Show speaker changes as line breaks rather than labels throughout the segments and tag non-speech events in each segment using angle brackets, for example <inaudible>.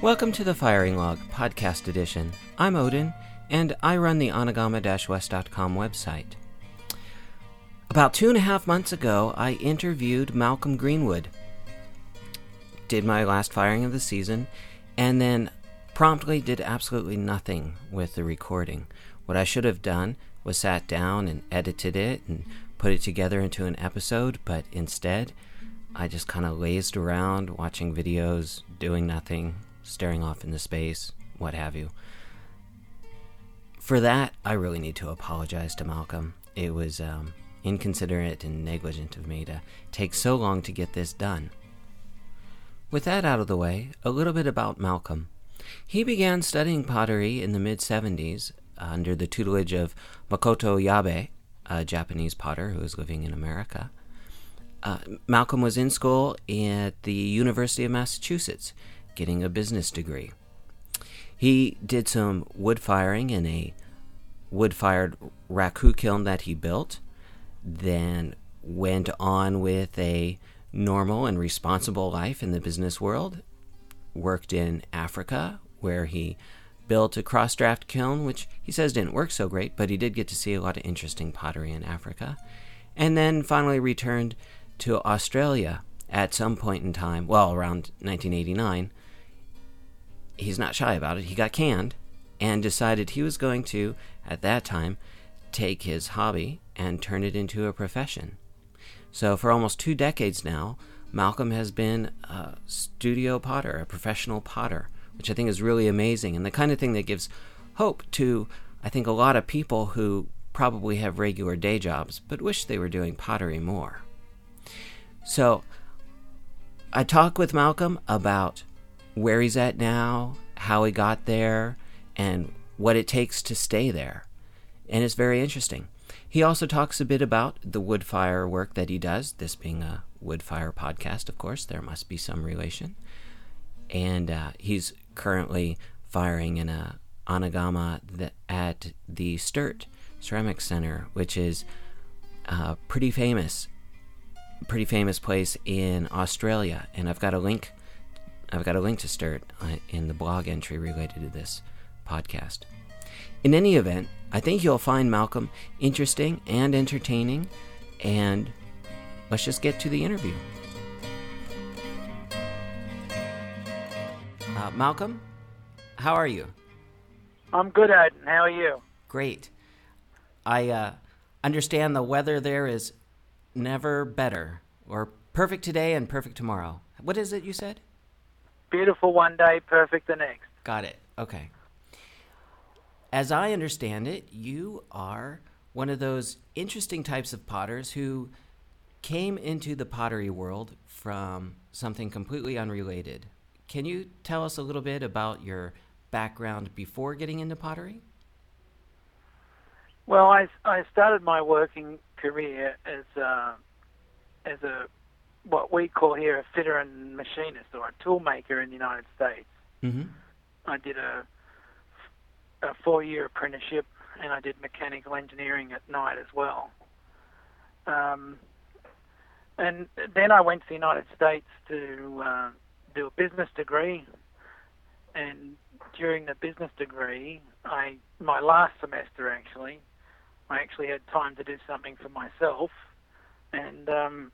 Welcome to the Firing Log Podcast Edition. I'm Odin, and I run the anagama-west.com website. About two and a half months ago, I interviewed Malcolm Greenwood, did my last firing of the season, and then promptly did absolutely nothing with the recording. What I should have done was sat down and edited it and put it together into an episode, but instead, I just kind of lazed around watching videos, doing nothing, staring off into space, what have you. For that, I really need to apologize to Malcolm. It was um, inconsiderate and negligent of me to take so long to get this done. With that out of the way, a little bit about Malcolm. He began studying pottery in the mid 70s under the tutelage of Makoto Yabe, a Japanese potter who was living in America. Uh, Malcolm was in school at the University of Massachusetts, getting a business degree. He did some wood firing in a wood fired raku kiln that he built, then went on with a normal and responsible life in the business world, worked in Africa, where he built a cross draft kiln, which he says didn't work so great, but he did get to see a lot of interesting pottery in Africa. And then finally returned to Australia at some point in time, well, around 1989. He's not shy about it. He got canned and decided he was going to, at that time, take his hobby and turn it into a profession. So, for almost two decades now, Malcolm has been a studio potter, a professional potter, which I think is really amazing and the kind of thing that gives hope to, I think, a lot of people who probably have regular day jobs but wish they were doing pottery more. So, I talk with Malcolm about where he's at now, how he got there, and what it takes to stay there. And it's very interesting. He also talks a bit about the wood fire work that he does, this being a wood fire podcast, of course, there must be some relation. And uh, he's currently firing in a anagama at the Sturt Ceramic Center, which is uh, pretty famous, pretty famous place in Australia. And I've got a link. I've got a link to Sturt uh, in the blog entry related to this podcast. In any event, I think you'll find Malcolm interesting and entertaining, and let's just get to the interview. Uh, Malcolm, how are you?
I'm good, Ed. How are you?
Great. I uh, understand the weather there is never better, or perfect today and perfect tomorrow. What is it you said?
Beautiful one day, perfect the next.
Got it. Okay. As I understand it, you are one of those interesting types of potters who came into the pottery world from something completely unrelated. Can you tell us a little bit about your background before getting into pottery?
Well, I, I started my working career as a, as a what we call here a fitter and machinist or a tool maker in the United States.
Mm-hmm.
I did a a four year apprenticeship and I did mechanical engineering at night as well. Um, and then I went to the United States to uh, do a business degree. And during the business degree, I my last semester actually, I actually had time to do something for myself. And um,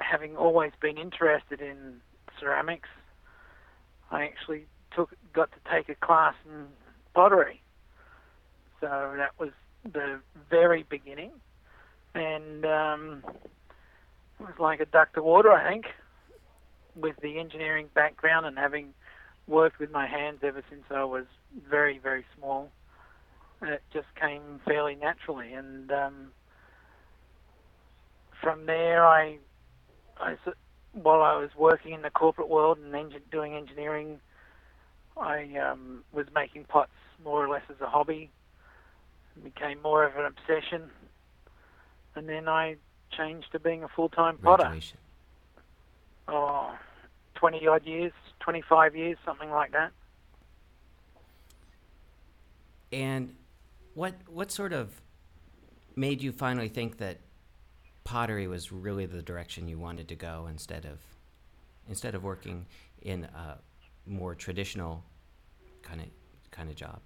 having always been interested in ceramics, I actually took got to take a class in pottery. So that was the very beginning, and um, it was like a duck to water, I think, with the engineering background and having worked with my hands ever since I was very, very small. It just came fairly naturally, and um, from there, I, I, while I was working in the corporate world and engin- doing engineering, I um, was making pots more or less as a hobby. It became more of an obsession, and then I changed to being a full-time potter. Oh, 20 odd years, 25 years, something like that.
And what what sort of made you finally think that pottery was really the direction you wanted to go instead of instead of working in a more traditional kind of kind of job?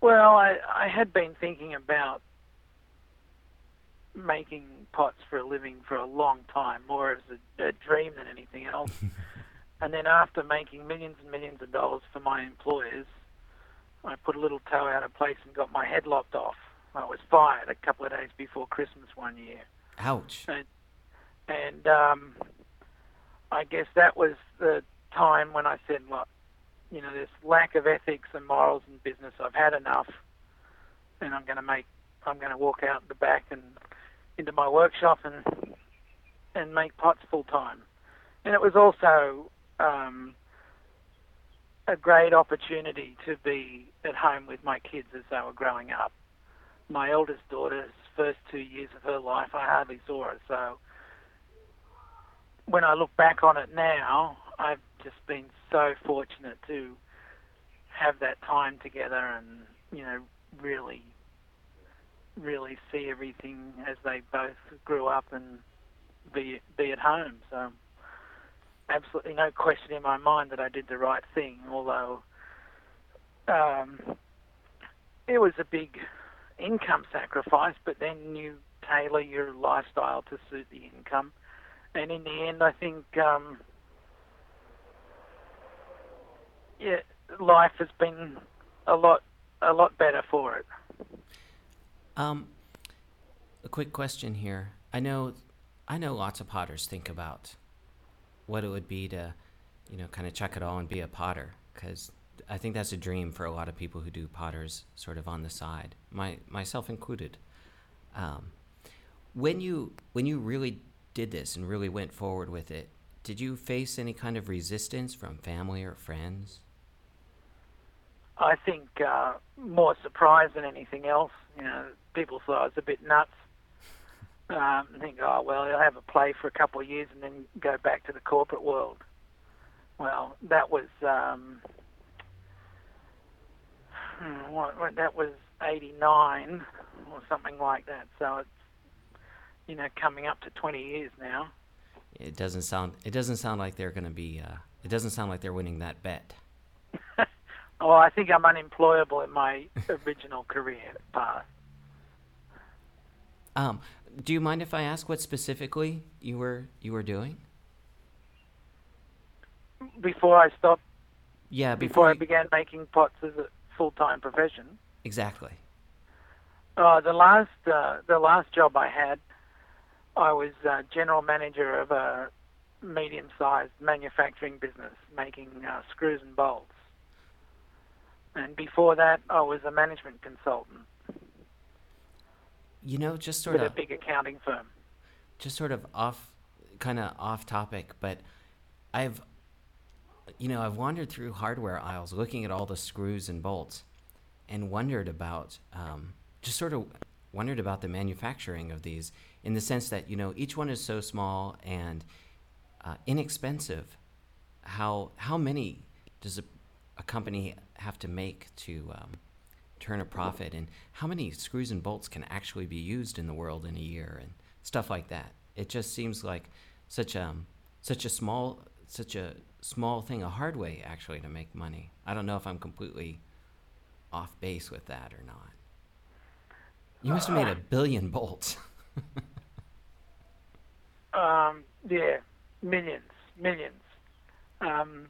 Well, I, I had been thinking about making pots for a living for a long time, more as a, a dream than anything else. <laughs> and then after making millions and millions of dollars for my employers, I put a little toe out of place and got my head lopped off. I was fired a couple of days before Christmas one year.
Ouch.
And, and um, I guess that was the time when I said, look, you know, this lack of ethics and morals in business, I've had enough, and I'm going to make, I'm going to walk out the back and into my workshop and and make pots full time. And it was also um, a great opportunity to be at home with my kids as they were growing up. My eldest daughter's first two years of her life, I hardly saw her. So when I look back on it now, I've just been so fortunate to have that time together and, you know, really really see everything as they both grew up and be be at home. So absolutely no question in my mind that I did the right thing, although um, it was a big income sacrifice. But then you tailor your lifestyle to suit the income, and in the end, I think um, yeah, life has been a lot a lot better for it.
Um, a quick question here. I know, I know lots of potters think about what it would be to, you know, kind of chuck it all and be a potter because I think that's a dream for a lot of people who do potters sort of on the side, my myself included. Um, when you when you really did this and really went forward with it, did you face any kind of resistance from family or friends?
I think uh, more surprise than anything else. You know, people thought I was a bit nuts. Um, think, oh well, I'll have a play for a couple of years and then go back to the corporate world. Well, that was um, hmm, what, what that was '89 or something like that. So it's you know coming up to 20 years now.
It doesn't sound. It doesn't sound like they're going to be. Uh, it doesn't sound like they're winning that bet. <laughs>
oh, I think I'm unemployable in my original career path.
Um, do you mind if I ask what specifically you were you were doing?
Before I stopped.
Yeah,
before,
before
I began making pots as a full-time profession.
Exactly.
Uh, the last uh, the last job I had, I was uh, general manager of a medium-sized manufacturing business making uh, screws and bolts. And before that, I was a management consultant
you know, just sort of
a big accounting firm.
Just sort of off, kind of off topic, but I've, you know, I've wandered through hardware aisles looking at all the screws and bolts, and wondered about, um, just sort of wondered about the manufacturing of these in the sense that you know each one is so small and uh, inexpensive. How how many does a, a company have to make to um, turn a profit and how many screws and bolts can actually be used in the world in a year and stuff like that. It just seems like such a such a small such a small thing, a hard way actually to make money. I don't know if I'm completely off base with that or not. You must have made a billion bolts. <laughs>
um, yeah, millions, millions. Um,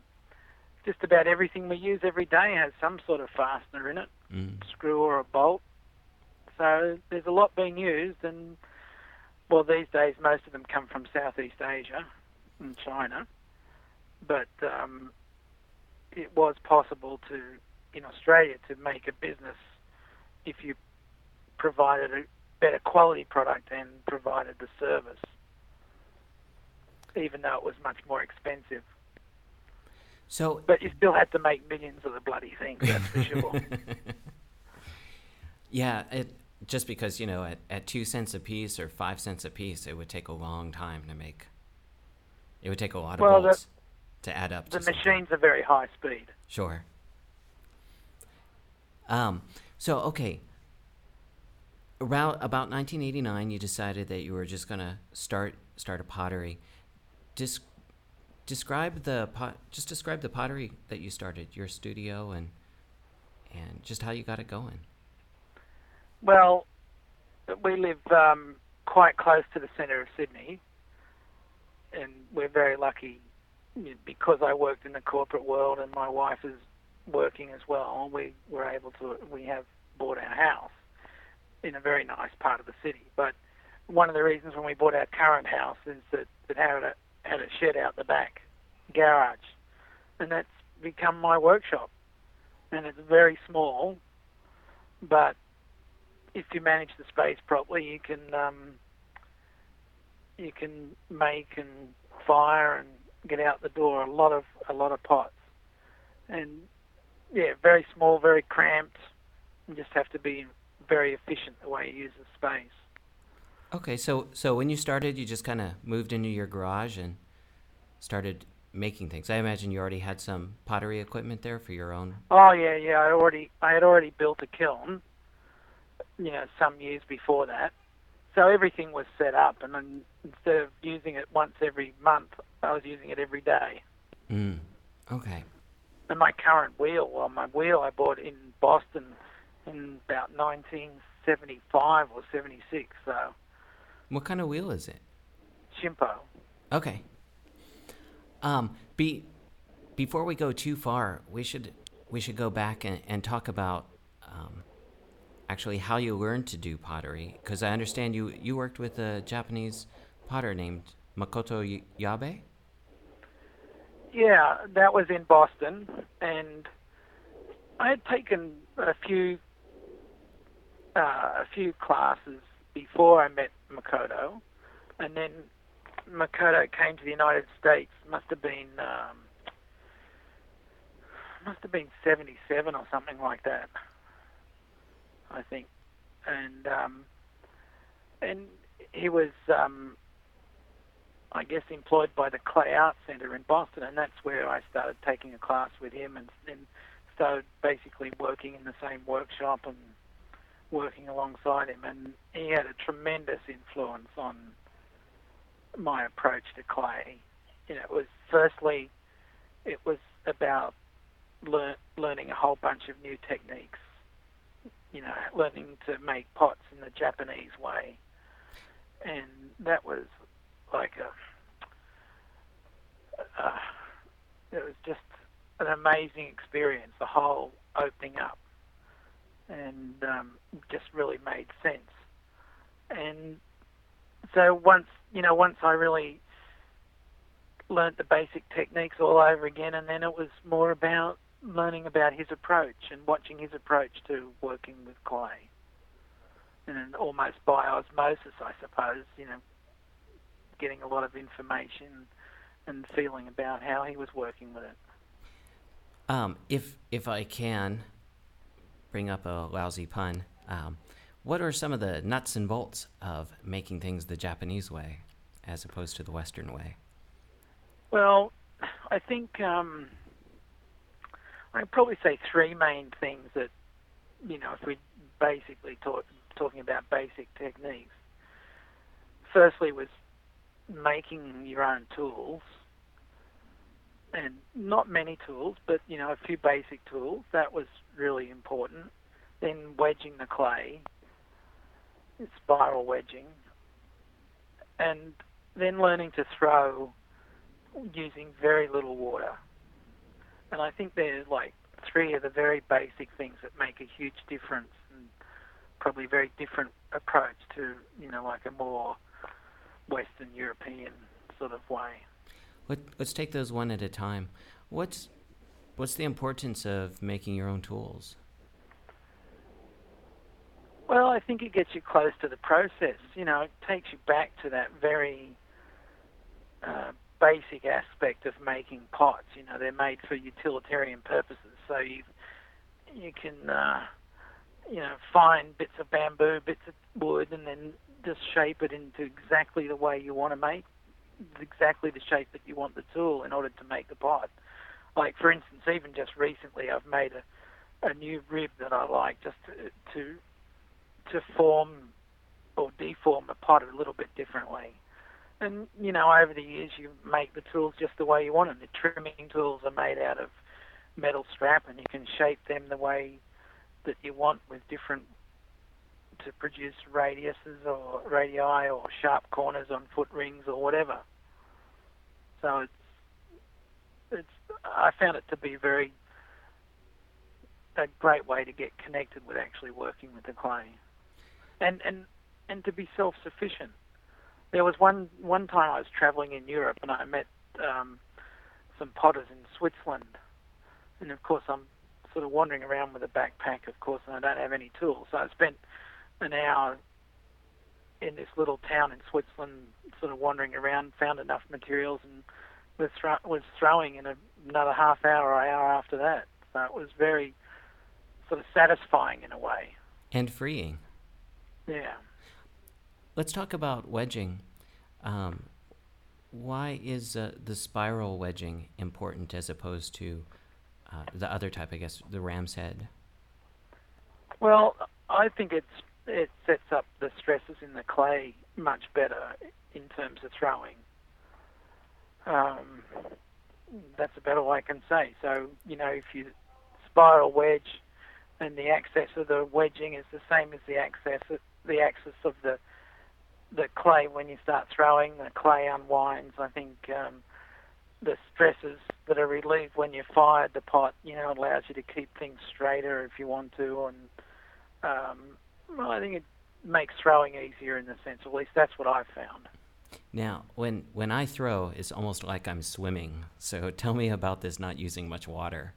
just about everything we use every day has some sort of fastener in it, mm. screw or a bolt. So there's a lot being used, and well, these days most of them come from Southeast Asia and China, but um, it was possible to in Australia to make a business if you provided a better quality product and provided the service, even though it was much more expensive.
So,
but you still had to make millions of the bloody things. That's for sure. <laughs>
yeah, it just because you know at, at two cents a piece or five cents a piece, it would take a long time to make. It would take a lot of
well,
the, to add up.
The machines are very high speed.
Sure. Um. So okay. Around about 1989, you decided that you were just gonna start start a pottery. Just describe the pot. Just describe the pottery that you started, your studio, and and just how you got it going.
Well, we live um, quite close to the centre of Sydney, and we're very lucky because I worked in the corporate world and my wife is working as well. We were able to. We have bought our house in a very nice part of the city, but one of the reasons when we bought our current house is that it had a had a shed out the back, garage, and that's become my workshop. And it's very small, but if you manage the space properly, you can um, you can make and fire and get out the door a lot of a lot of pots, and yeah, very small, very cramped. You just have to be very efficient the way you use the space.
Okay, so so when you started, you just kind of moved into your garage and started making things. I imagine you already had some pottery equipment there for your own.
Oh yeah, yeah. I already I had already built a kiln, you know, some years before that. So everything was set up, and then instead of using it once every month, I was using it every day.
Mm. Okay.
And my current wheel, well, my wheel I bought in Boston in about 1975 or 76. So.
What kind of wheel is it?
Shimpo.
Okay. Um, be before we go too far, we should we should go back and, and talk about um, actually how you learned to do pottery. Because I understand you you worked with a Japanese potter named Makoto Yabe.
Yeah, that was in Boston, and I had taken a few uh, a few classes before I met Makoto, and then Makoto came to the United States. Must have been um, must have been '77 or something like that. I think, and um, and he was um, I guess, employed by the Clay Arts Center in Boston, and that's where I started taking a class with him and then started basically working in the same workshop and working alongside him. And he had a tremendous influence on my approach to clay. You know, it was firstly, it was about lear- learning a whole bunch of new techniques. You know, learning to make pots in the Japanese way, and that was like a uh, it was just an amazing experience. The whole opening up, and um, just really made sense. And so once you know, once I really learnt the basic techniques all over again, and then it was more about learning about his approach and watching his approach to working with clay, and almost by osmosis, I suppose. You know, getting a lot of information and feeling about how he was working with it.
Um, if if I can bring up a lousy pun, um, what are some of the nuts and bolts of making things the Japanese way as opposed to the Western way?
Well, I think um, I'd probably say three main things that you know if we basically talk talking about basic techniques. Firstly, was making your own tools, and not many tools, but you know a few basic tools. That was really important. Then wedging the clay, spiral wedging, and then learning to throw using very little water. And I think there's like three of the very basic things that make a huge difference, and probably a very different approach to you know like a more Western European sort of way.
Let, us take those one at a time. What's what's the importance of making your own tools?
Well, I think it gets you close to the process. You know, it takes you back to that very uh, basic aspect of making pots. You know, they're made for utilitarian purposes, so you you can uh, you know find bits of bamboo, bits of wood, and then just shape it into exactly the way you want to make, exactly the shape that you want the tool in order to make the pot. Like for instance, even just recently, I've made a, a new rib that I like just to, to to form or deform a pot a little bit differently. And you know, over the years, you make the tools just the way you want them. The trimming tools are made out of metal strap, and you can shape them the way that you want with different to produce radiuses or radii or sharp corners on foot rings or whatever. So it's it's I found it to be very a great way to get connected with actually working with the clay, and and and to be self-sufficient. There was one one time I was traveling in Europe and I met um, some potters in Switzerland, and of course I'm sort of wandering around with a backpack, of course, and I don't have any tools. So I spent an hour in this little town in Switzerland, sort of wandering around, found enough materials, and was, thro- was throwing in a, another half hour or hour after that. So it was very sort of satisfying in a way.
And freeing.
Yeah.
Let's talk about wedging. Um, why is uh, the spiral wedging important as opposed to uh, the other type, I guess, the ram's head?
Well, I think it's it sets up the stresses in the clay much better in terms of throwing. Um, that's about all I can say. So, you know, if you spiral wedge and the axis of the wedging is the same as the axis the axis of the the clay when you start throwing, the clay unwinds. I think um, the stresses that are relieved when you fired the pot, you know, allows you to keep things straighter if you want to, and um, well, I think it makes throwing easier in the sense. At least that's what I've found.
Now, when when I throw, it's almost like I'm swimming. So tell me about this not using much water.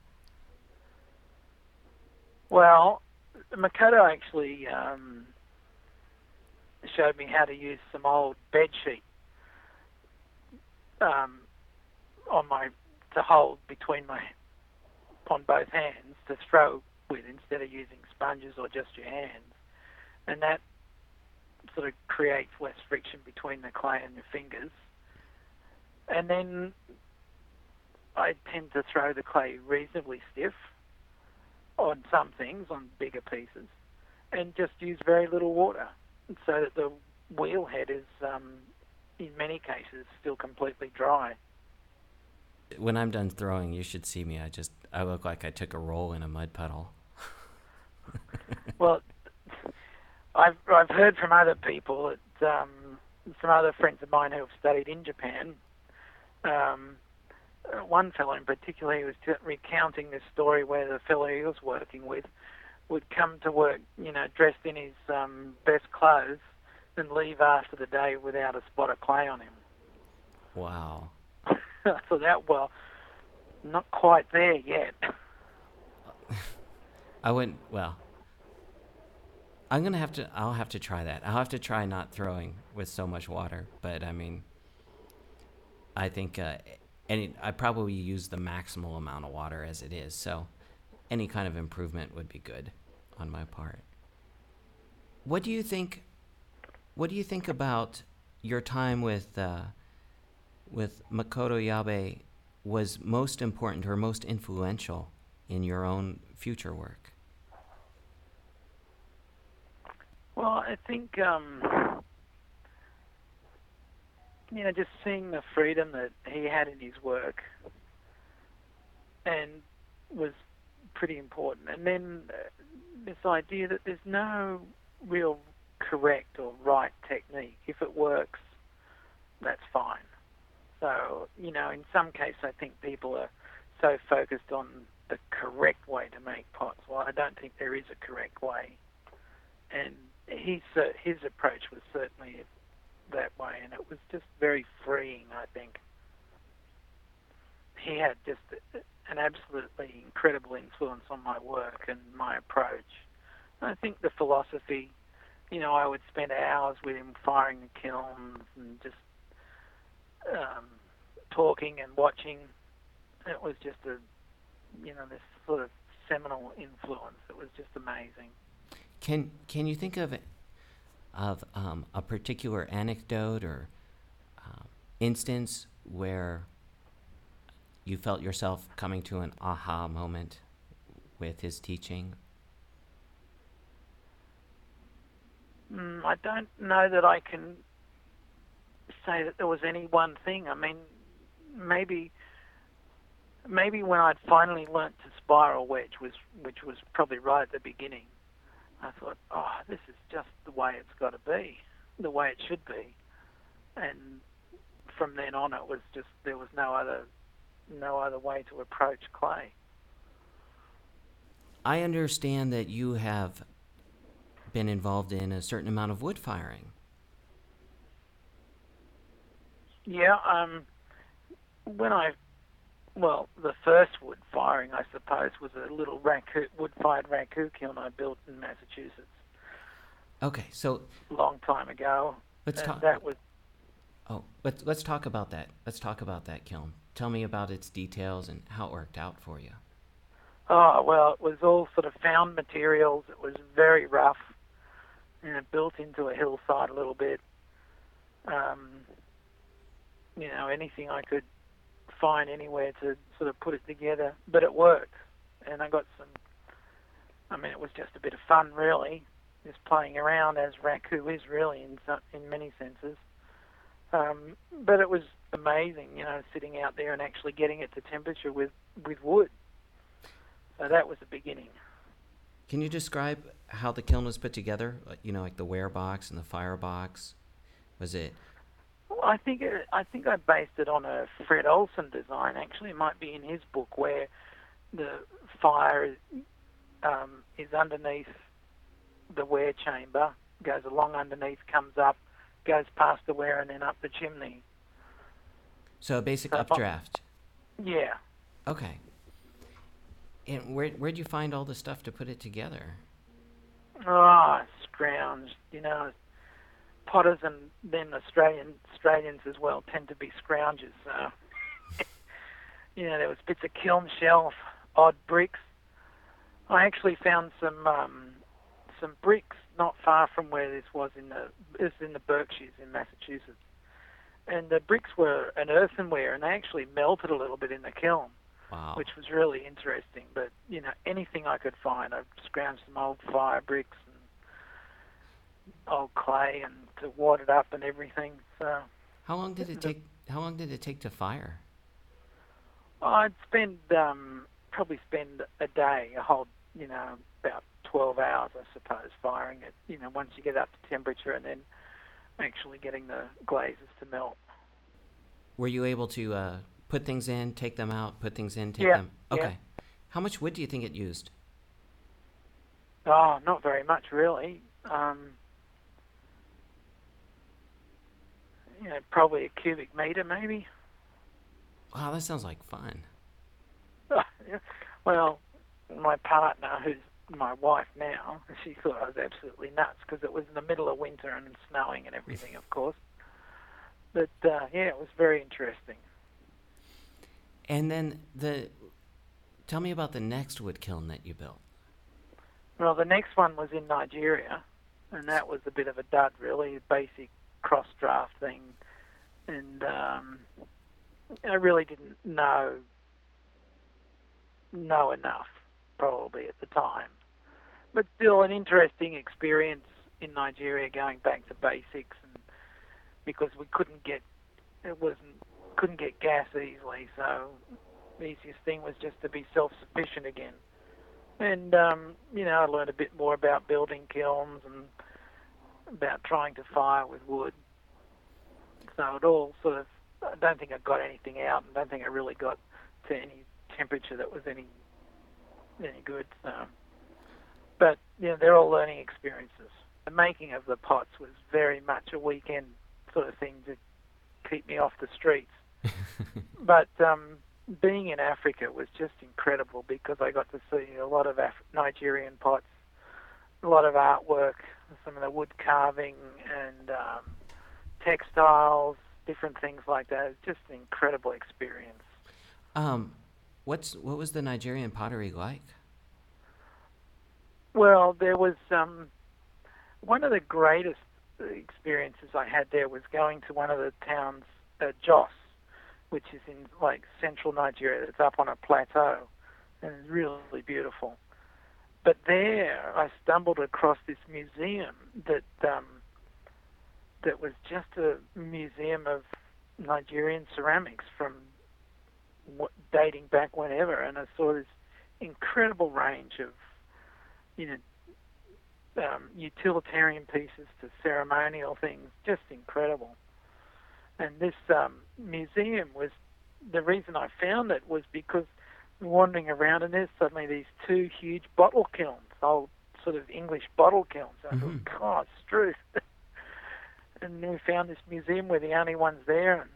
Well, Makoto actually um, showed me how to use some old bed sheet um, on my to hold between my on both hands to throw with instead of using sponges or just your hands, and that sort of creates less friction between the clay and your fingers. And then I tend to throw the clay reasonably stiff on some things, on bigger pieces, and just use very little water so that the wheel head is, um, in many cases, still completely dry.
When I'm done throwing, you should see me. I just I look like I took a roll in a mud puddle. <laughs>
well, I've I've heard from other people that um, some other friends of mine who have studied in Japan. Um, one fellow in particular, he was t- recounting this story where the fellow he was working with would come to work, you know, dressed in his um, best clothes, and leave after the day without a spot of clay on him.
Wow. <laughs>
so that well, not quite there yet. <laughs>
I wouldn't. Well, I'm gonna have to. I'll have to try that. I'll have to try not throwing with so much water. But I mean, I think, uh, any. I probably use the maximal amount of water as it is. So, any kind of improvement would be good on my part. What do you think? What do you think about your time with uh, with Makoto Yabe was most important or most influential in your own future work?
Well, I think um, you know just seeing the freedom that he had in his work, and was pretty important. And then uh, this idea that there's no real correct or right technique. If it works, that's fine. So you know, in some cases, I think people are so focused on the correct way to make pots. Well, I don't think there is a correct way, and his uh, his approach was certainly that way, and it was just very freeing. I think he had just an absolutely incredible influence on my work and my approach. I think the philosophy, you know, I would spend hours with him firing the kilns and just um, talking and watching. It was just a, you know, this sort of seminal influence. It was just amazing.
Can Can you think of of um, a particular anecdote or uh, instance where you felt yourself coming to an aha moment with his teaching?
Mm, I don't know that I can say that there was any one thing. I mean, maybe maybe when I'd finally learnt to spiral wedge was which was probably right at the beginning. I thought, oh, this is just the way it's got to be, the way it should be, and from then on, it was just there was no other no other way to approach clay.
I understand that you have been involved in a certain amount of wood firing.
Yeah, um, when I, well, the first wood firing, I suppose, was a little raku- wood-fired raku kiln I built in Massachusetts.
Okay, so
long time ago.
Let's talk.
That was.
Oh, let's let's talk about that. Let's talk about that kiln. Tell me about its details and how it worked out for you.
Oh well, it was all sort of found materials. It was very rough, and it built into a hillside a little bit. Um, you know, anything I could find anywhere to sort of put it together, but it worked, and I got some. I mean, it was just a bit of fun, really, just playing around as raku is really in in many senses. Um, but it was amazing, you know, sitting out there and actually getting it to temperature with with wood. So that was the beginning.
Can you describe how the kiln was put together? You know, like the ware box and the fire box. Was it?
Well, I think it, I think I based it on a Fred Olsen design. Actually, it might be in his book where the fire um, is underneath the ware chamber, goes along underneath, comes up, goes past the ware, and then up the chimney.
So a basic so, updraft.
Yeah.
Okay. And where where'd you find all the stuff to put it together?
Ah, oh, scrounge. You know, potters and then Australian Australians as well tend to be scroungers. So, <laughs> you know, there was bits of kiln shelf, odd bricks. I actually found some um, some bricks not far from where this was in the it in the Berkshires in Massachusetts, and the bricks were an earthenware, and they actually melted a little bit in the kiln,
wow.
which was really interesting. But you know, anything I could find, I scrounged some old fire bricks and old clay, and to wad it up and everything. So,
how long did it take? How long did it take to fire?
I'd spend um, probably spend a day, a whole, you know, about 12 hours, I suppose, firing it. You know, once you get up to temperature, and then actually getting the glazes to melt.
Were you able to uh, put things in, take them out, put things in, take
yeah,
them? Okay.
Yeah.
How much wood do you think it used?
Oh, not very much, really. Um, you know, probably a cubic meter, maybe.
Wow, that sounds like fun. <laughs>
well, my partner, who's my wife now, she thought I was absolutely nuts because it was in the middle of winter and snowing and everything, of course. But uh, yeah, it was very interesting.
And then the, tell me about the next wood kiln that you built.
Well, the next one was in Nigeria, and that was a bit of a dud, really, basic cross drafting, and um, I really didn't know know enough probably at the time. But still an interesting experience in Nigeria going back to basics and because we couldn't get it wasn't couldn't get gas easily so the easiest thing was just to be self-sufficient again. And um, you know I learned a bit more about building kilns and about trying to fire with wood so it all sort of I don't think I got anything out and don't think I really got to any temperature that was any any good so but you know, they're all learning experiences. The making of the pots was very much a weekend sort of thing to keep me off the streets. <laughs> but um, being in Africa was just incredible because I got to see a lot of Af- Nigerian pots, a lot of artwork, some of the wood carving and um, textiles, different things like that. It's just an incredible experience.
Um, what's what was the Nigerian pottery like?
Well, there was um, one of the greatest experiences I had there was going to one of the towns, uh, Jos, which is in like central Nigeria. It's up on a plateau, and it's really beautiful. But there, I stumbled across this museum that um, that was just a museum of Nigerian ceramics from what, dating back whenever, and I saw this incredible range of, you know, um, utilitarian pieces to ceremonial things, just incredible. And this um, museum was the reason I found it was because wandering around and there's suddenly these two huge bottle kilns, old sort of English bottle kilns. I
Mhm.
thought, God, Struth. <laughs> and we found this museum. We're the only ones there, and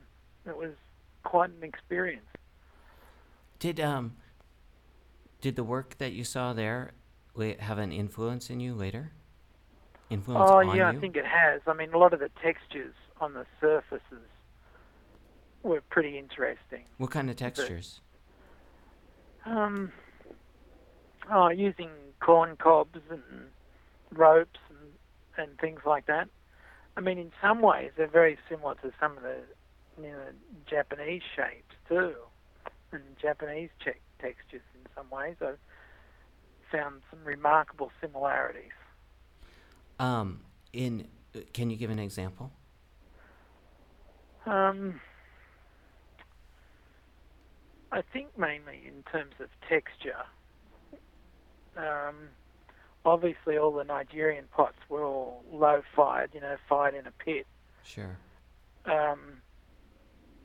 it was quite an experience.
Did um did the work that you saw there have an influence in you later? Influence
Oh yeah,
you?
I think it has. I mean, a lot of the textures on the surfaces were pretty interesting.
what kind of textures?
Um, oh, using corn cobs and ropes and, and things like that. I mean, in some ways, they're very similar to some of the you know, Japanese shapes too, and Japanese che- textures in some ways. I've found some remarkable similarities.
Um in can you give an example?
Um, I think mainly in terms of texture. Um, obviously, all the Nigerian pots were all low fired, you know, fired in a pit.
Sure.
Um,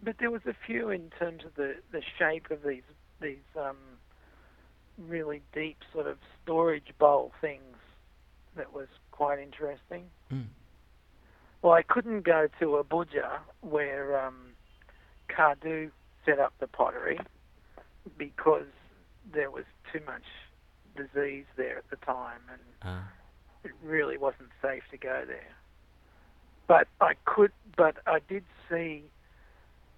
but there was a few in terms of the, the shape of these these um, really deep sort of storage bowl things that was quite interesting.
Mm.
Well, I couldn't go to Abuja where um, Cardew set up the pottery because there was too much disease there at the time, and
Uh,
it really wasn't safe to go there. But I could, but I did see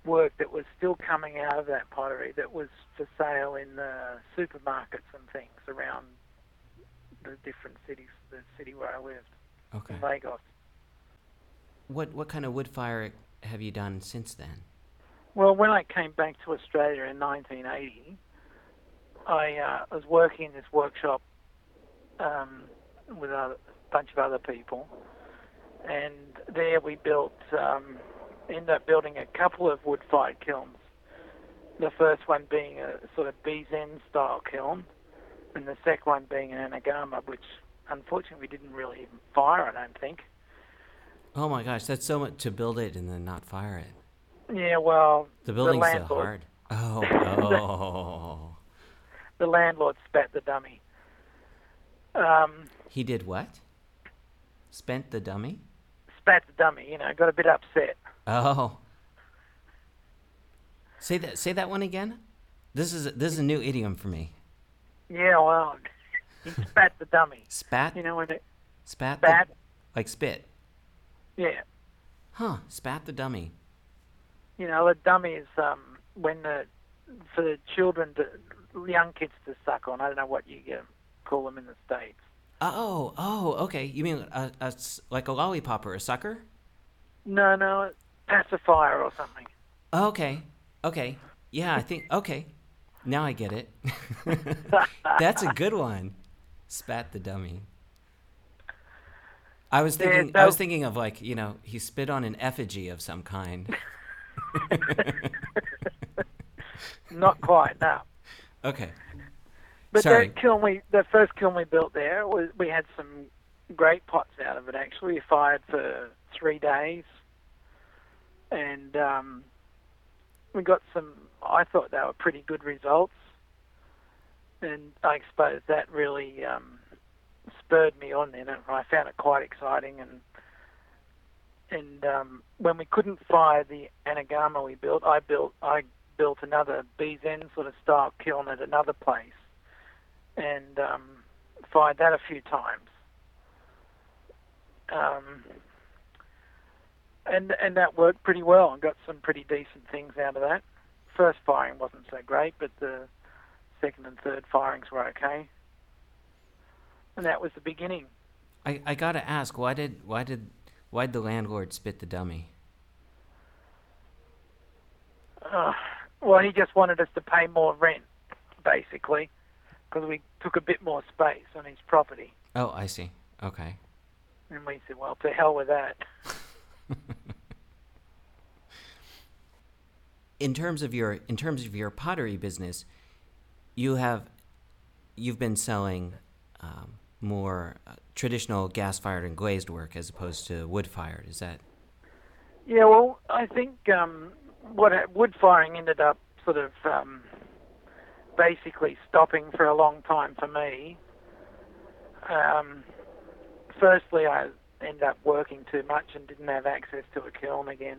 work that was still coming out of that pottery that was for sale in the supermarkets and things around the different cities, the city where I lived,
okay.
in Lagos.
What what kind of wood fire have you done since then?
Well, when I came back to Australia in 1980, I uh, was working in this workshop um, with a bunch of other people, and there we built, um, ended up building a couple of wood-fired kilns. The first one being a sort of Bizen style kiln, and the second one being an anagama, which unfortunately we didn't really even fire. I don't think.
Oh my gosh, that's so much to build it and then not fire it.
Yeah, well,
The building's so
landlord-
hard. Oh, <laughs> oh.
the <laughs> landlord spat the dummy. Um,
he did what? Spent the dummy?
spat the dummy, you know, got a bit upset.
Oh. Say that say that one again? This is this is a new idiom for me.
Yeah, well, <laughs> he spat the dummy.
Spat?
You know, when it,
Spat?
spat,
The, like spit.
yeah.
Huh, spat the dummy.
You know, the dummy is um, when the, for the children, to, young kids to suck on. I don't know what you um, call them in the States.
Oh, oh, okay. You mean a, a like a lollipop or a sucker?
No, no, a pacifier or something.
Okay. Okay. Yeah, I think okay. Now I get it. <laughs> That's a good one. Spat the dummy. I was
Yeah,
thinking I was thinking of like, you know, he spit on an effigy of some kind. <laughs> <laughs>
Not quite, no.
okay.
But
Sorry.
that kiln we, the first kiln we built there, was, we had some great pots out of it. Actually, we fired for three days, and um, we got some. I thought they were pretty good results, and I suppose that really um, spurred me on. Then, and I found it quite exciting. And and um, when we couldn't fire the anagama we built, I built I built another Bizen sort of style kiln at another place and um, fired that a few times. Um, and and that worked pretty well and got some pretty decent things out of that. First firing wasn't so great, but the second and third firings were okay. And that was the beginning.
I, I gotta ask, why did why did why'd the landlord spit the dummy?
Uh, well, he just wanted us to pay more rent, basically, because we took a bit more space on his property.
Oh, I see. Okay.
And we said, well, to hell with that. <laughs>
in terms of your in terms of your pottery business, you have you've been selling um, more uh, traditional gas fired and glazed work as opposed to wood fired. Is that?
Yeah, well, I think um, what wood firing ended up sort of um, basically stopping for a long time for me. Um, firstly, I ended up working too much and didn't have access to a kiln again.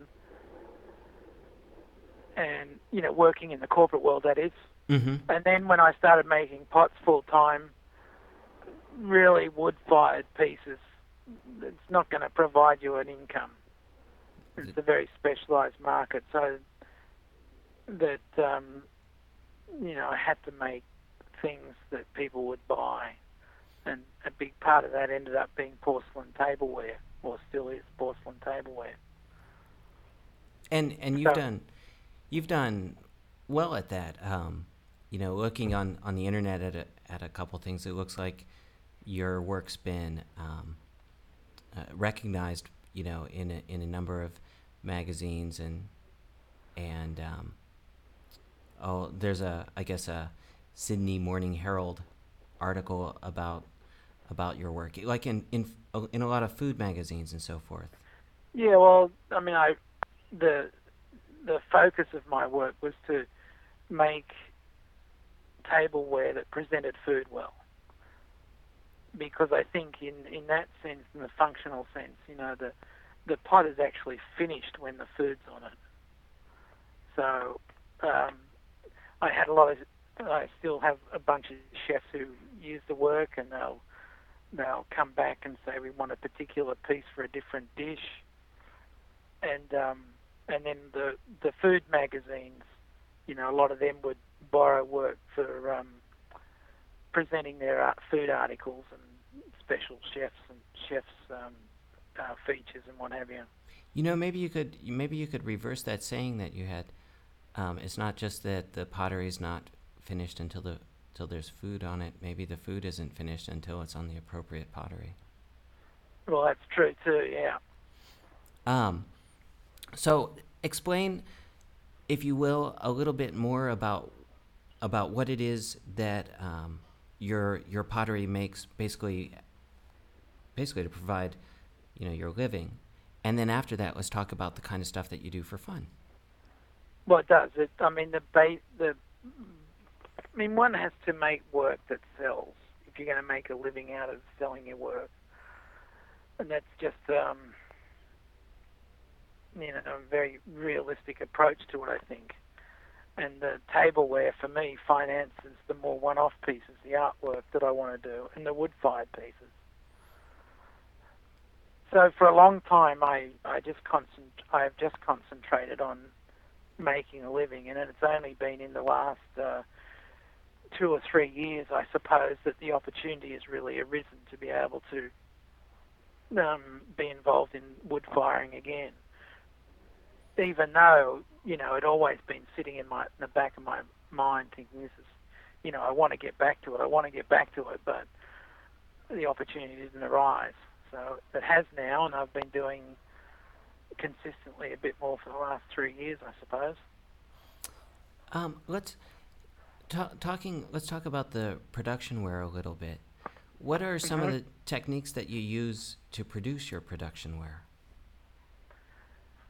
And, you know, working in the corporate world, that is.
Mm-hmm.
And then when I started making pots full time, really wood fired pieces, it's not going to provide you an income. It's a very specialised market, so that um, you know I had to make things that people would buy, and a big part of that ended up being porcelain tableware, or still is porcelain tableware.
And and you've so, done you've done well at that. Um, you know, looking on, on the internet at a, at a couple things, it looks like your work's been um, uh, recognized. You know, in a, in a number of magazines and and um, oh, there's a I guess a Sydney Morning Herald article about about your work, like in in in a lot of food magazines and so forth.
Yeah, well, I mean, I the the focus of my work was to make tableware that presented food well. Because I think in, in that sense, in the functional sense, you know, the the pot is actually finished when the food's on it. So um, I had a lot of, I still have a bunch of chefs who use the work, and they'll they'll come back and say we want a particular piece for a different dish, and um, and then the the food magazines, you know, a lot of them would borrow work for um, presenting their food articles and special chefs and chefs um, uh, features and what have you.
You know, maybe you could maybe you could reverse that saying that you had um, it's not just that the pottery is not finished until the until there's food on it. Maybe the food isn't finished until it's on the appropriate pottery.
Well, that's true too. Yeah.
Um, so explain, if you will, a little bit more about about what it is that um, your your pottery makes, basically, basically to provide, you know, your living, and then after that, let's talk about the kind of stuff that you do for fun.
Well, it does. It, I mean, the ba- the I mean, one has to make work that sells if you're going to make a living out of selling your work, and that's just um, you know a very realistic approach to it, I think. And the tableware for me finances the more one-off pieces, the artwork that I want to do, and the wood-fired pieces. So for a long time, I I just concent I have just concentrated on making a living, and it's only been in the last uh, two or three years, I suppose, that the opportunity has really arisen to be able to um, be involved in wood firing again. Even though you know it always been sitting in my in the back of my mind, thinking this is, you know, I want to get back to it. I want to get back to it, but the opportunity didn't arise. So it has now, and I've been doing consistently a bit more for the last three years, I suppose.
Um, let's ta- talking. Let's talk about the production ware a little bit. What are some mm-hmm. of the techniques that you use to produce your production ware?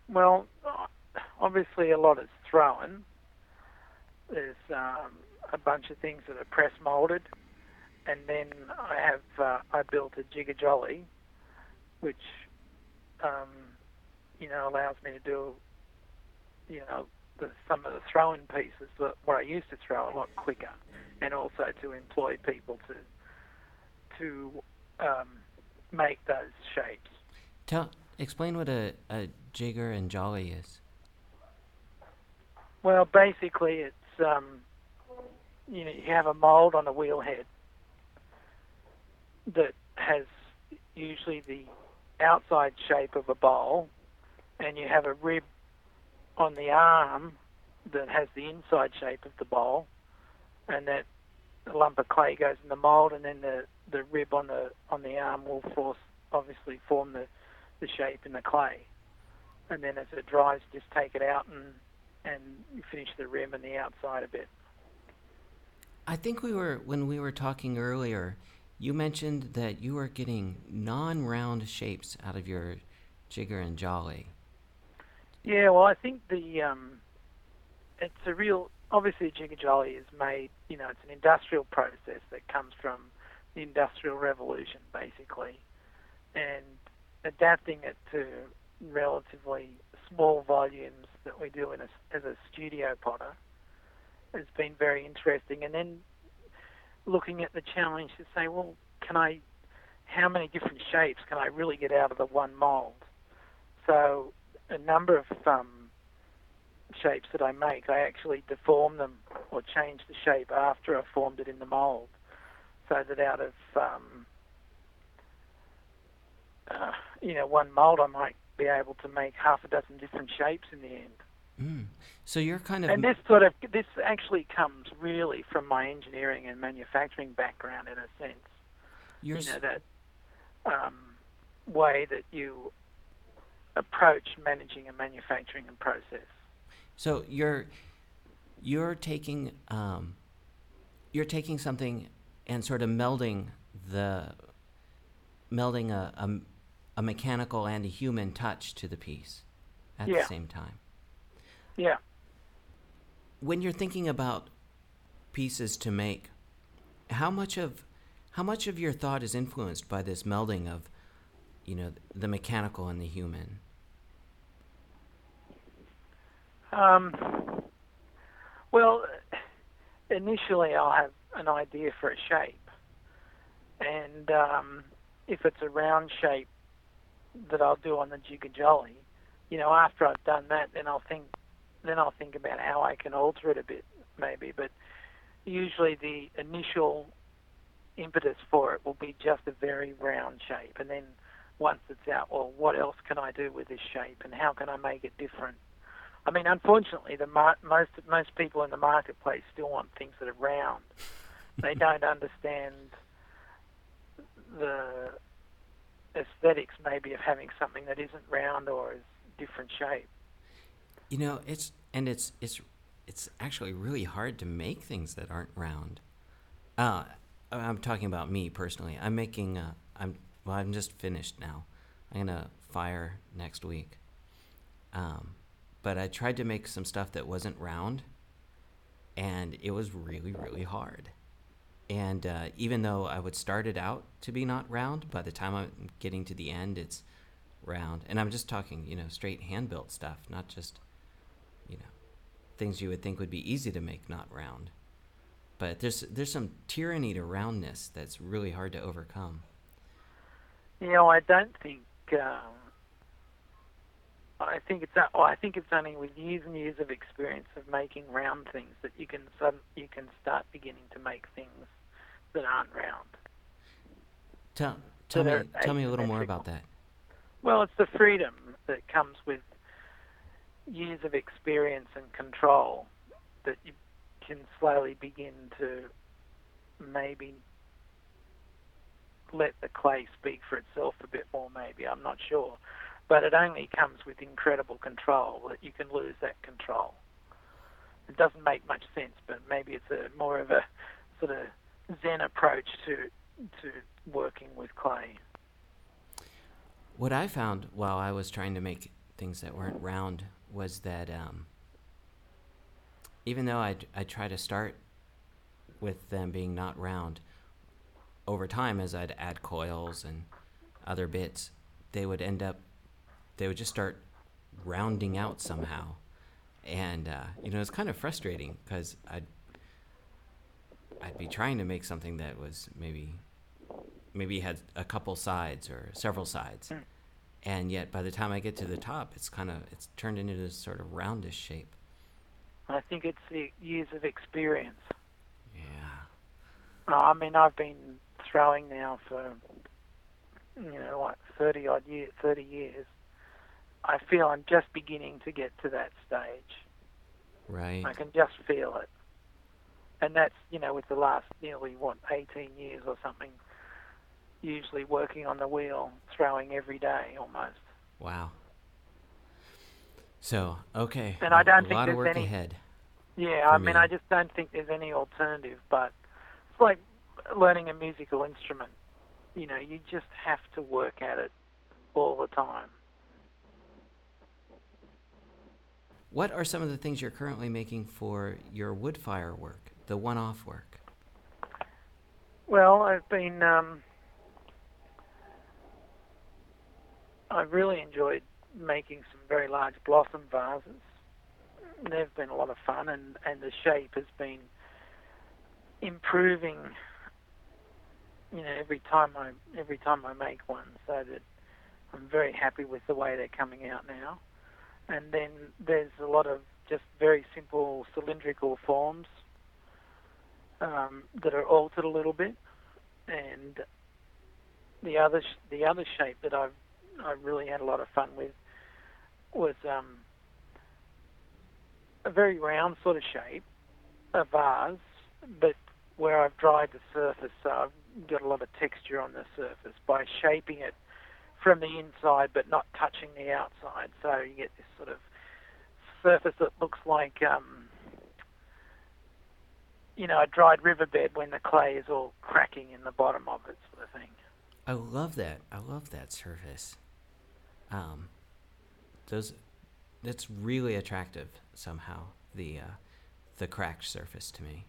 Well, obviously a lot is thrown. There's um, a bunch of things that are press molded, and then I have uh, I built a jigger jolly, which um, you know, allows me to do, you know, the, some of the throwing pieces that what I used to throw a lot quicker, and also to employ people to to um, make those shapes.
Tell, explain what a, a jigger and jolly is.
Well, basically, it's um, you know you have a mold on a wheel head that has usually the outside shape of a bowl and you have a rib on the arm that has the inside shape of the bowl, and that the lump of clay goes in the mold, and then the, the rib on the on the arm will force obviously form the, the shape in the clay. and then as it dries, just take it out and and finish the rim and the outside a bit.
I think we were when we were talking earlier. You mentioned that you were getting non-round shapes out of your jigger and jolly.
Yeah, well, I think the um, it's a real obviously jigger jolly is made. You know, it's an industrial process that comes from the industrial revolution, basically, and adapting it to relatively small volumes that we do a, as a studio potter has been very interesting. And then looking at the challenge to say, well, can I, how many different shapes can I really get out of the one mold? So a number of um, shapes that I make, I actually deform them or change the shape after I've formed it in the mold, so that out of um, uh, you know one mold, I might be able to make half a dozen different shapes in the end.
Mm. So you're kind of
and this sort of this actually comes really from my engineering and manufacturing background in a sense.
You're
you know that um, way that you approach managing a manufacturing and process.
So you're you're taking um, you're taking something and sort of melding the melding a, a, a mechanical and a human touch to the piece at
Yeah.
the same time.
Yeah.
When you're thinking about pieces to make, how much of how much of your thought is influenced by this melding of, you know, the mechanical and the human?
Um, well, initially I'll have an idea for a shape, and um, if it's a round shape that I'll do on the jigger jolly, you know, after I've done that, then I'll think, then I'll think about how I can alter it a bit, maybe. But usually the initial impetus for it will be just a very round shape, and then once it's out, well, what else can I do with this shape, and how can I make it different? I mean, unfortunately, the mar- most most people in the marketplace still want things that are round. they <laughs> don't understand the aesthetics, maybe, of having something that isn't round or is different shape.
You know, it's and it's it's it's actually really hard to make things that aren't round. Uh, I'm talking about me personally. I'm making. Uh, I'm well. I'm just finished now. I'm gonna fire next week. Um, but I tried to make some stuff that wasn't round, and it was really really hard. And uh, even though I would start it out to be not round, by the time I'm getting to the end, it's round. And I'm just talking, you know, straight hand built stuff, not just, you know, things you would think would be easy to make not round. But there's there's some tyranny to roundness that's really hard to overcome.
You know, I don't think. Um, I think it's. Well, I think it's only with years and years of experience of making round things that you can you can start beginning to make things that aren't round.
Tell tell me tell me a little more about that.
Well, it's the freedom that comes with years of experience and control that you can slowly begin to maybe let the clay speak for itself a bit more, maybe. I'm not sure. But it only comes with incredible control that you can lose that control. It doesn't make much sense, but maybe it's a more of a sort of Zen approach to to working with clay.
What I found while I was trying to make things that weren't round was that um, even though I I try to start with them being not round, over time as I'd add coils and other bits, they would end up they would just start rounding out somehow, and uh, you know it's kind of frustrating because I'd I'd be trying to make something that was maybe maybe had a couple sides or several sides,
Mm.
and yet by the time I get to the top, it's kind of it's turned into this sort of roundish shape.
I think it's the years of experience.
Yeah.
Oh, I mean, I've been throwing now for you know like thirty odd years, thirty years. I feel I'm just beginning to get to that stage.
Right.
I can just feel it, and that's you know with the last nearly what eighteen years or something. Usually working on the wheel, throwing every day almost.
Wow. So okay,
And I don't
a
think
lot of
there's
work
any-
ahead.
Yeah, I mean,
me.
I just don't think there's any alternative. But it's like learning a musical instrument. You know, you just have to work at it all the time.
What are some of the things you're currently making for your wood fire work, the one-off work?
Well, I've been. Um, I've really enjoyed making some very large blossom vases. They've been a lot of fun, and, and the shape has been improving. You know, every time I every time I make one, so that I'm very happy with the way they're coming out now. And then there's a lot of just very simple cylindrical forms um, that are altered a little bit, and the other the other shape that I've I really had a lot of fun with was um, a very round sort of shape, a vase, but where I've dried the surface, so I've got a lot of texture on the surface by shaping it from the inside but not touching the outside. So you get this sort of surface that looks like um, you know, a dried riverbed when the clay is all cracking in the bottom of it, sort of thing.
I love that. I love that surface. Um, those, that's really attractive somehow. The uh, the cracked surface to me.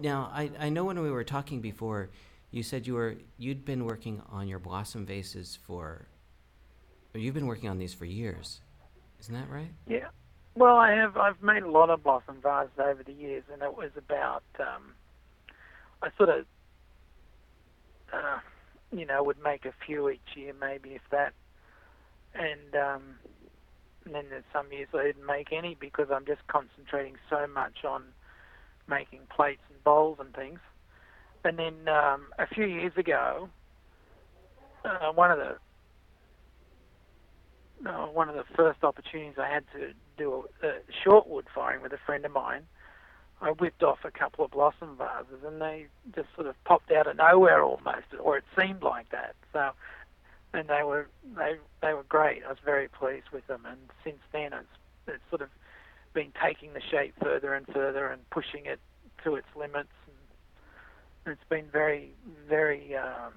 Now I I know when we were talking before, you said you were you'd been working on your blossom vases for. Or you've been working on these for years, isn't that right?
Yeah. Well, I have. I've made a lot of blossom vases over the years, and it was about. Um, I sort of, uh, you know, would make a few each year, maybe if that, and, um, and then there's some years I didn't make any because I'm just concentrating so much on making plates and bowls and things. And then um, a few years ago, uh, one of the uh, one of the first opportunities I had to do a, a short wood firing with a friend of mine, I whipped off a couple of blossom vases, and they just sort of popped out of nowhere almost, or it seemed like that. So, and they were they they were great. I was very pleased with them, and since then it's it's sort of been taking the shape further and further and pushing it to its limits. And it's been very very um,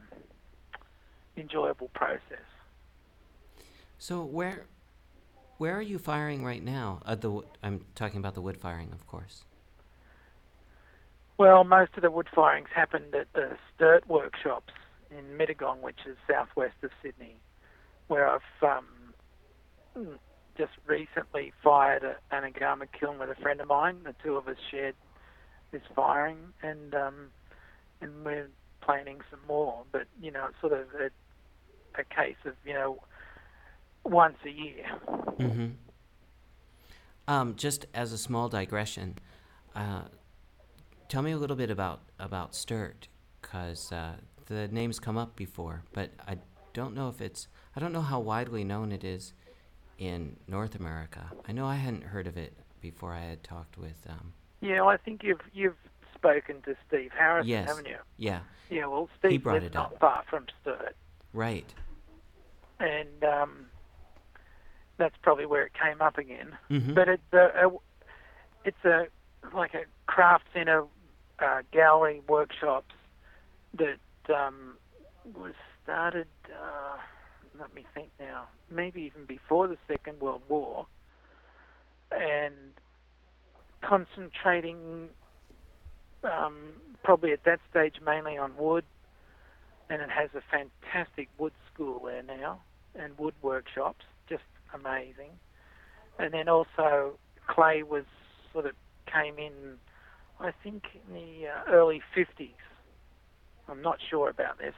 enjoyable process.
So where where are you firing right now? Uh, the I'm talking about the wood firing, of course.
Well, most of the wood firings happened at the Sturt workshops in Mittagong, which is southwest of Sydney, where I've um, just recently fired a, an anagama kiln with a friend of mine. The two of us shared this firing, and um, and we're planning some more. But you know, it's sort of a, a case of you know once a year.
Mm-hmm. Um, just as a small digression, uh, tell me a little bit about about Sturt, because uh, the name's come up before, but I don't know if it's I don't know how widely known it is in North America. I know I hadn't heard of it before I had talked with. Um,
Yeah, I think you've you've spoken to Steve Harrison,
Yes.
haven't you?
yeah,
Yeah, well, Steve
brought
lives
it
not
up.
far from Sturt.
right.
and um, that's probably where it came up again.
Mm-hmm.
But it's a, a it's a like a craft center uh, gallery workshops that um, was started. Uh, let me think now. Maybe even before the Second World War, and concentrating um, probably at that stage mainly on wood and it has a fantastic wood school there now and wood workshops, just amazing. And then also clay was sort of came in, I think in the uh, early 50s. I'm not sure about this.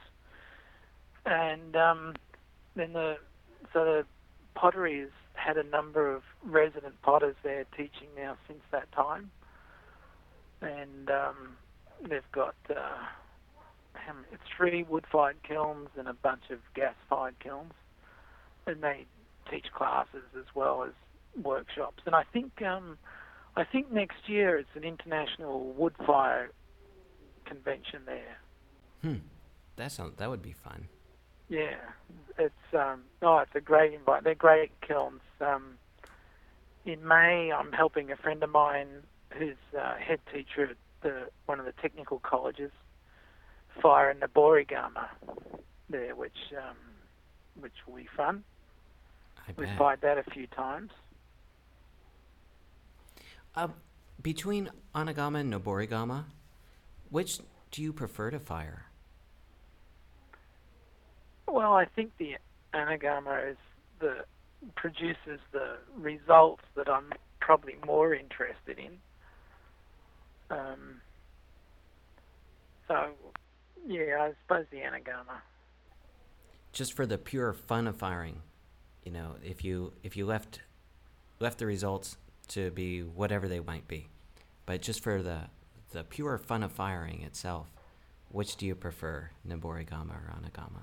And um, then the so the pottery has had a number of resident potters there teaching now since that time, and um, they've got. Uh, three wood-fired kilns and a bunch of gas-fired kilns, and they teach classes as well as workshops. And I think um, I think next year it's an international wood fire convention there.
Hmm. That sounds that would be fun.
Yeah, it's um, oh, it's a great invite. They're great kilns. Um, in May, I'm helping a friend of mine who's uh, head teacher at the, one of the technical colleges fire in the Noborigama there, which um, which will be fun. We've fired that a few times.
Uh, between Anagama and Noborigama, which do you prefer to fire?
Well, I think the Anagama is the produces the results that I'm probably more interested in. Um, so, yeah, I suppose the Anagama.
Just for the pure fun of firing, you know, if you if you left left the results to be whatever they might be, but just for the the pure fun of firing itself, which do you prefer, Noborigama or Anagama?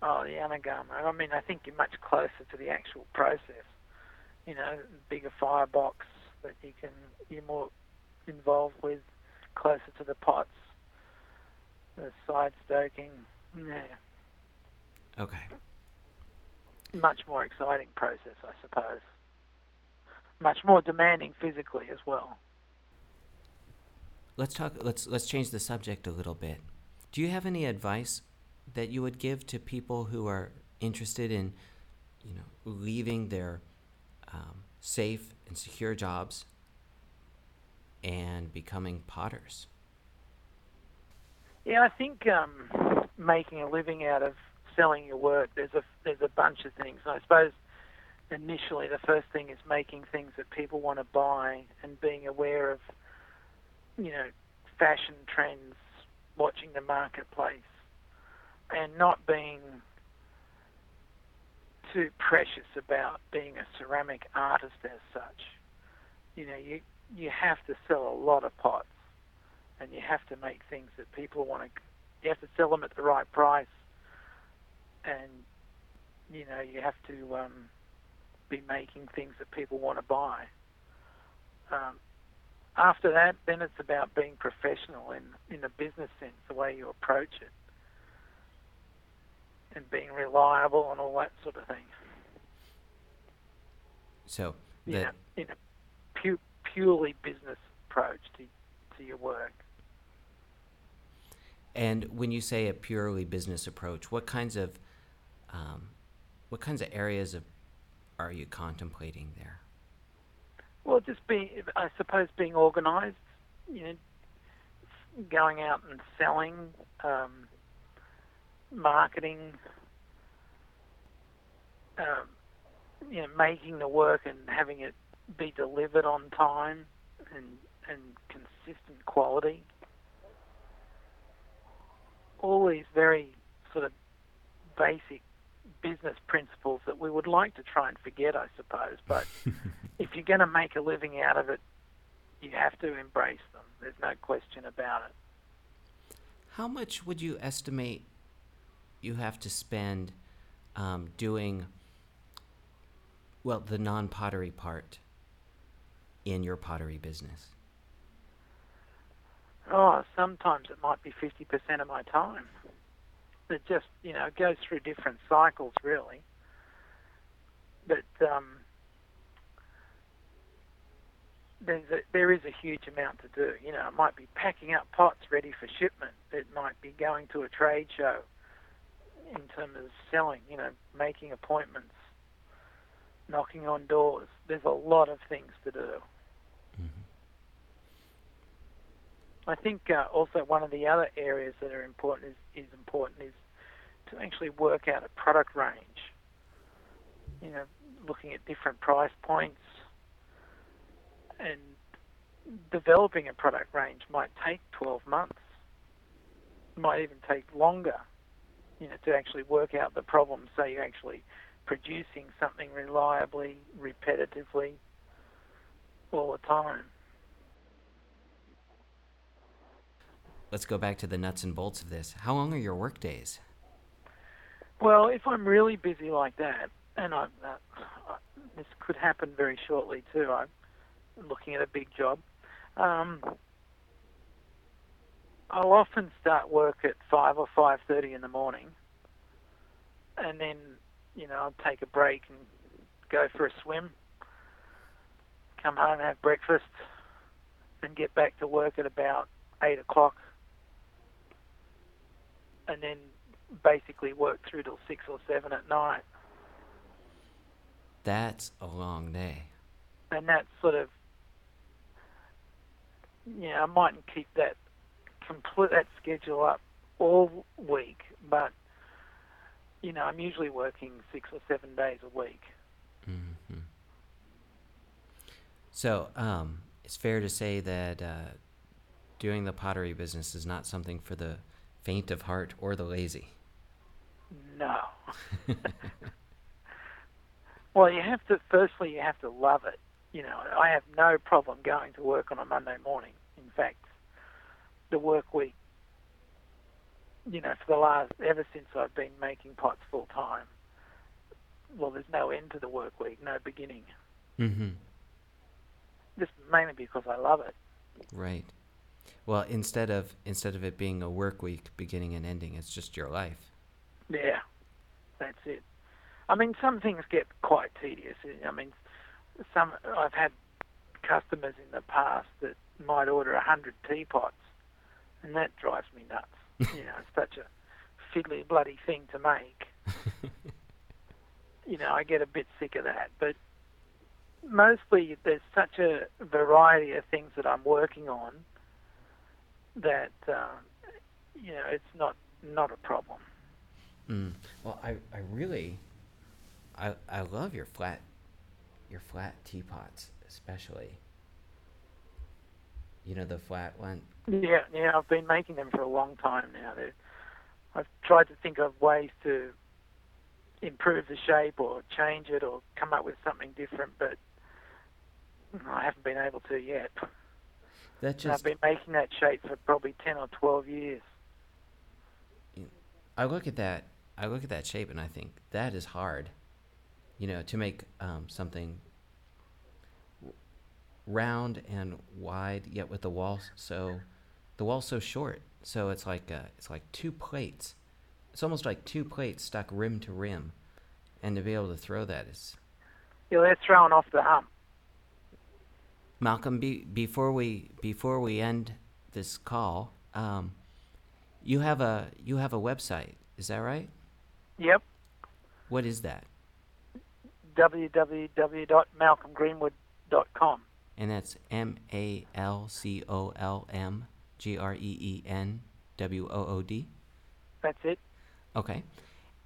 Oh, the Anagama. I mean, I think you're much closer to the actual process. You know, bigger firebox that you can you're more involved with, closer to the pots, the side stoking. Yeah,
Okay.
Much more exciting process, I suppose. Much more demanding physically as well.
Let's talk. Let's let's change the subject a little bit. Do you have any advice that you would give to people who are interested in, you know, leaving their um, safe and secure jobs and becoming potters?
Yeah, I think um, making a living out of selling your work. There's a there's a bunch of things. I suppose initially the first thing is making things that people want to buy and being aware of, you know, fashion trends, watching the marketplace, and not being too precious about being a ceramic artist as such. You know, you you have to sell a lot of pots and you have to make things that people want to. You have to sell them at the right price, and you know you have to um, be making things that people want to buy. Um, after that, then it's about being professional in in a business sense, the way you approach it, and being reliable and all that sort of thing.
So
You
that
know, in a pu- purely business approach to to your work.
and when you say a purely business approach, what kinds of um, what kinds of areas of are you contemplating there?
Well, just being, I suppose, being organised, you know, going out and selling, um, marketing, um, you know, making the work and having it be delivered on time and and consistent quality. All these very sort of basic business principles that we would like to try and forget, I suppose, but <laughs> if you're going to make a living out of it, you have to embrace them. There's no question about it.
How much would you estimate you have to spend um, doing, well, the non pottery part in your pottery business?
Oh, sometimes it might be 50% of my time. It just, you know, goes through different cycles, really. But um, there's a, there is a huge amount to do. You know, it might be packing up pots ready for shipment. It might be going to a trade show in terms of selling, you know, making appointments, knocking on doors. There's a lot of things to do. I think uh, also one of the other areas that are important is, is important is to actually work out a product range. You know, looking at different price points and developing a product range might take 12 months. Might even take longer. You know, to actually work out the problem, so you're actually producing something reliably, repetitively, all the time.
Let's go back to the nuts and bolts of this. How long are your work days?
Well, if I'm really busy like that, and I'm, uh, this could happen very shortly too. I'm looking at a big job. Um, I'll often start work at five or five thirty in the morning, and then you know I'll take a break and go for a swim, come home and have breakfast, and get back to work at about eight o'clock, and then basically work through till six or seven at night.
That's a long day.
And that's sort of, yeah, I mightn't keep that complete that schedule up all week, but you know, I'm usually working six or seven days a week.
Mm-hmm. So, um, it's fair to say that uh, doing the pottery business is not something for the faint of heart or the lazy.
No. <laughs> <laughs> well, you have to. Firstly, you have to love it. You know, I have no problem going to work on a Monday morning. In fact, the work week, you know, for the last ever since I've been making pots full time. Well, there's no end to the work week, no beginning.
Mm-hmm.
Just mainly because I love it.
Right. Well, instead of instead of it being a work week beginning and ending, it's just your life.
Yeah, that's it. I mean, some things get quite tedious. I mean, some I've had customers in the past that might order a hundred teapots, and that drives me nuts. <laughs> you know, it's such a fiddly bloody thing to make. <laughs> you know, I get a bit sick of that. But mostly, there's such a variety of things that I'm working on that uh, you know it's not not a problem.
Mm. Well, I, I really, I, I love your flat, your flat teapots, especially. You know the flat one.
Yeah, yeah. I've been making them for a long time now. They're, I've tried to think of ways to improve the shape or change it or come up with something different, but I haven't been able to yet.
That just.
I've been making that shape for probably ten or twelve years.
I look at that I look at that shape and I think that is hard. You know, to make um, something round and wide, yet with the wall so the wall so short. So it's like uh, it's like two plates. It's almost like two plates stuck rim to rim, and to be able to throw that is.
Yeah, they're throwing off the hump.
Malcolm, be, before we before we end this call, um, you have a you have a website. Is that right?
Yep.
What is that?
www.malcolmgreenwood.com.
And that's M A L C O L M G R E E N W O O D.
That's it.
Okay.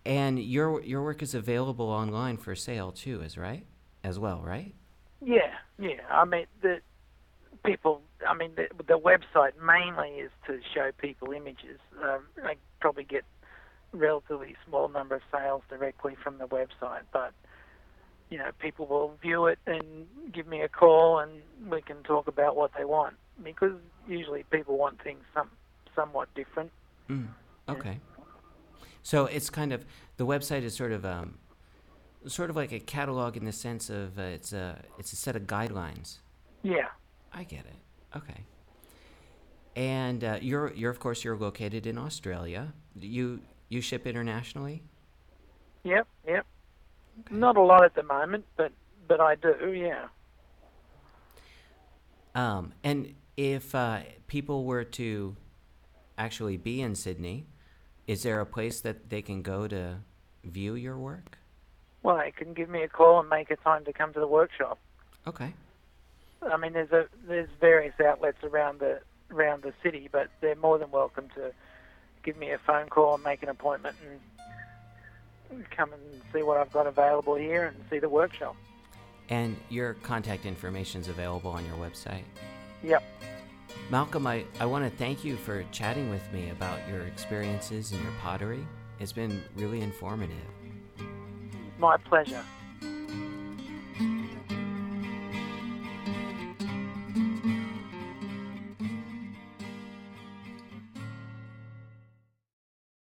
And your your work is available online for sale too, is right? As well, right?
Yeah, yeah. I mean the people. I mean the the website mainly is to show people images. Um, I probably get relatively small number of sales directly from the website, but you know, people will view it and give me a call, and we can talk about what they want because usually people want things some somewhat different.
Mm, okay. So it's kind of the website is sort of um, sort of like a catalog in the sense of uh, it's a it's a set of guidelines.
Yeah.
I get it. Okay. And uh, you're you're of course you're located in Australia. You you ship internationally?
Yep, yep. Okay. Not a lot at the moment, but but I do, yeah.
Um, and if uh, people were to actually be in Sydney, is there a place that they can go to view your work?
Well, they can give me a call and make a time to come to the workshop.
Okay.
I mean, there's a there's various outlets around the around the city, but they're more than welcome to give me a phone call and make an appointment and come and see what I've got available here and see the workshop.
And your contact information is available on your website?
Yep.
Malcolm, I, I want to thank you for chatting with me about your experiences and your pottery. It's been really informative.
My pleasure.